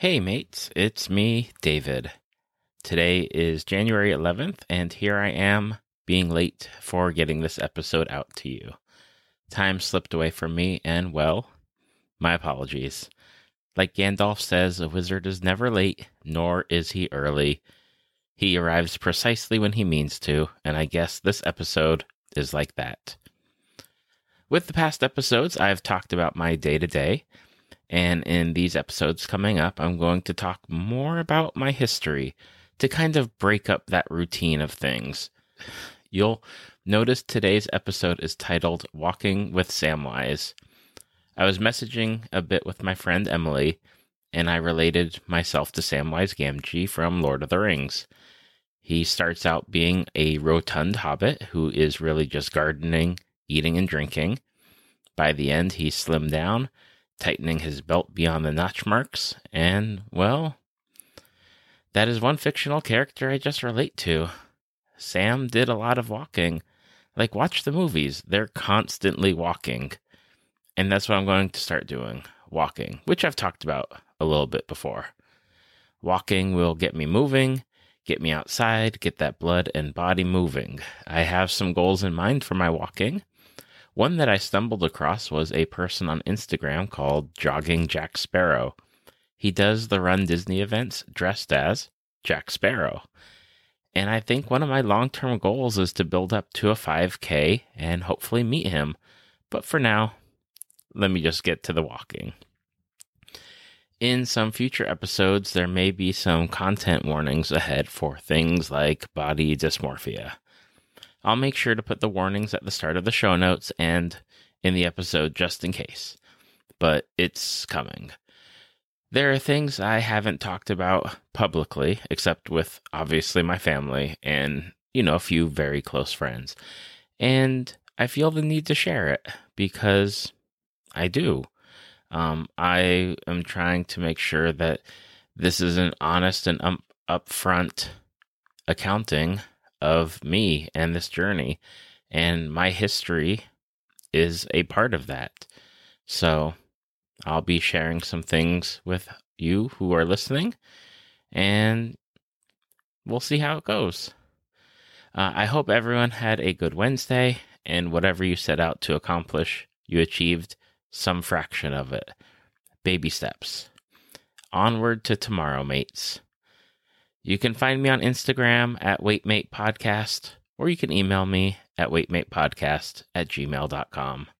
Hey, mates, it's me, David. Today is January 11th, and here I am being late for getting this episode out to you. Time slipped away from me, and well, my apologies. Like Gandalf says, a wizard is never late, nor is he early. He arrives precisely when he means to, and I guess this episode is like that. With the past episodes, I've talked about my day to day, and in these episodes coming up, I'm going to talk more about my history to kind of break up that routine of things. You'll notice today's episode is titled Walking with Samwise. I was messaging a bit with my friend Emily, and I related myself to Samwise Gamgee from Lord of the Rings. He starts out being a rotund hobbit who is really just gardening, eating, and drinking. By the end, he slimmed down, tightening his belt beyond the notch marks, and, well, that is one fictional character I just relate to. Sam did a lot of walking. Like, watch the movies, they're constantly walking. And that's what I'm going to start doing walking, which I've talked about a little bit before. Walking will get me moving, get me outside, get that blood and body moving. I have some goals in mind for my walking. One that I stumbled across was a person on Instagram called Jogging Jack Sparrow. He does the Run Disney events dressed as Jack Sparrow. And I think one of my long term goals is to build up to a 5K and hopefully meet him. But for now, let me just get to the walking. In some future episodes, there may be some content warnings ahead for things like body dysmorphia. I'll make sure to put the warnings at the start of the show notes and in the episode just in case. But it's coming. There are things I haven't talked about publicly, except with obviously my family and, you know, a few very close friends. And I feel the need to share it because I do. Um, I am trying to make sure that this is an honest and um, upfront accounting of me and this journey. And my history is a part of that. So I'll be sharing some things with you who are listening, and we'll see how it goes. Uh, I hope everyone had a good Wednesday, and whatever you set out to accomplish, you achieved some fraction of it. Baby steps. Onward to tomorrow, mates. You can find me on Instagram at WaitMatePodcast, or you can email me at waitmatepodcast at gmail.com.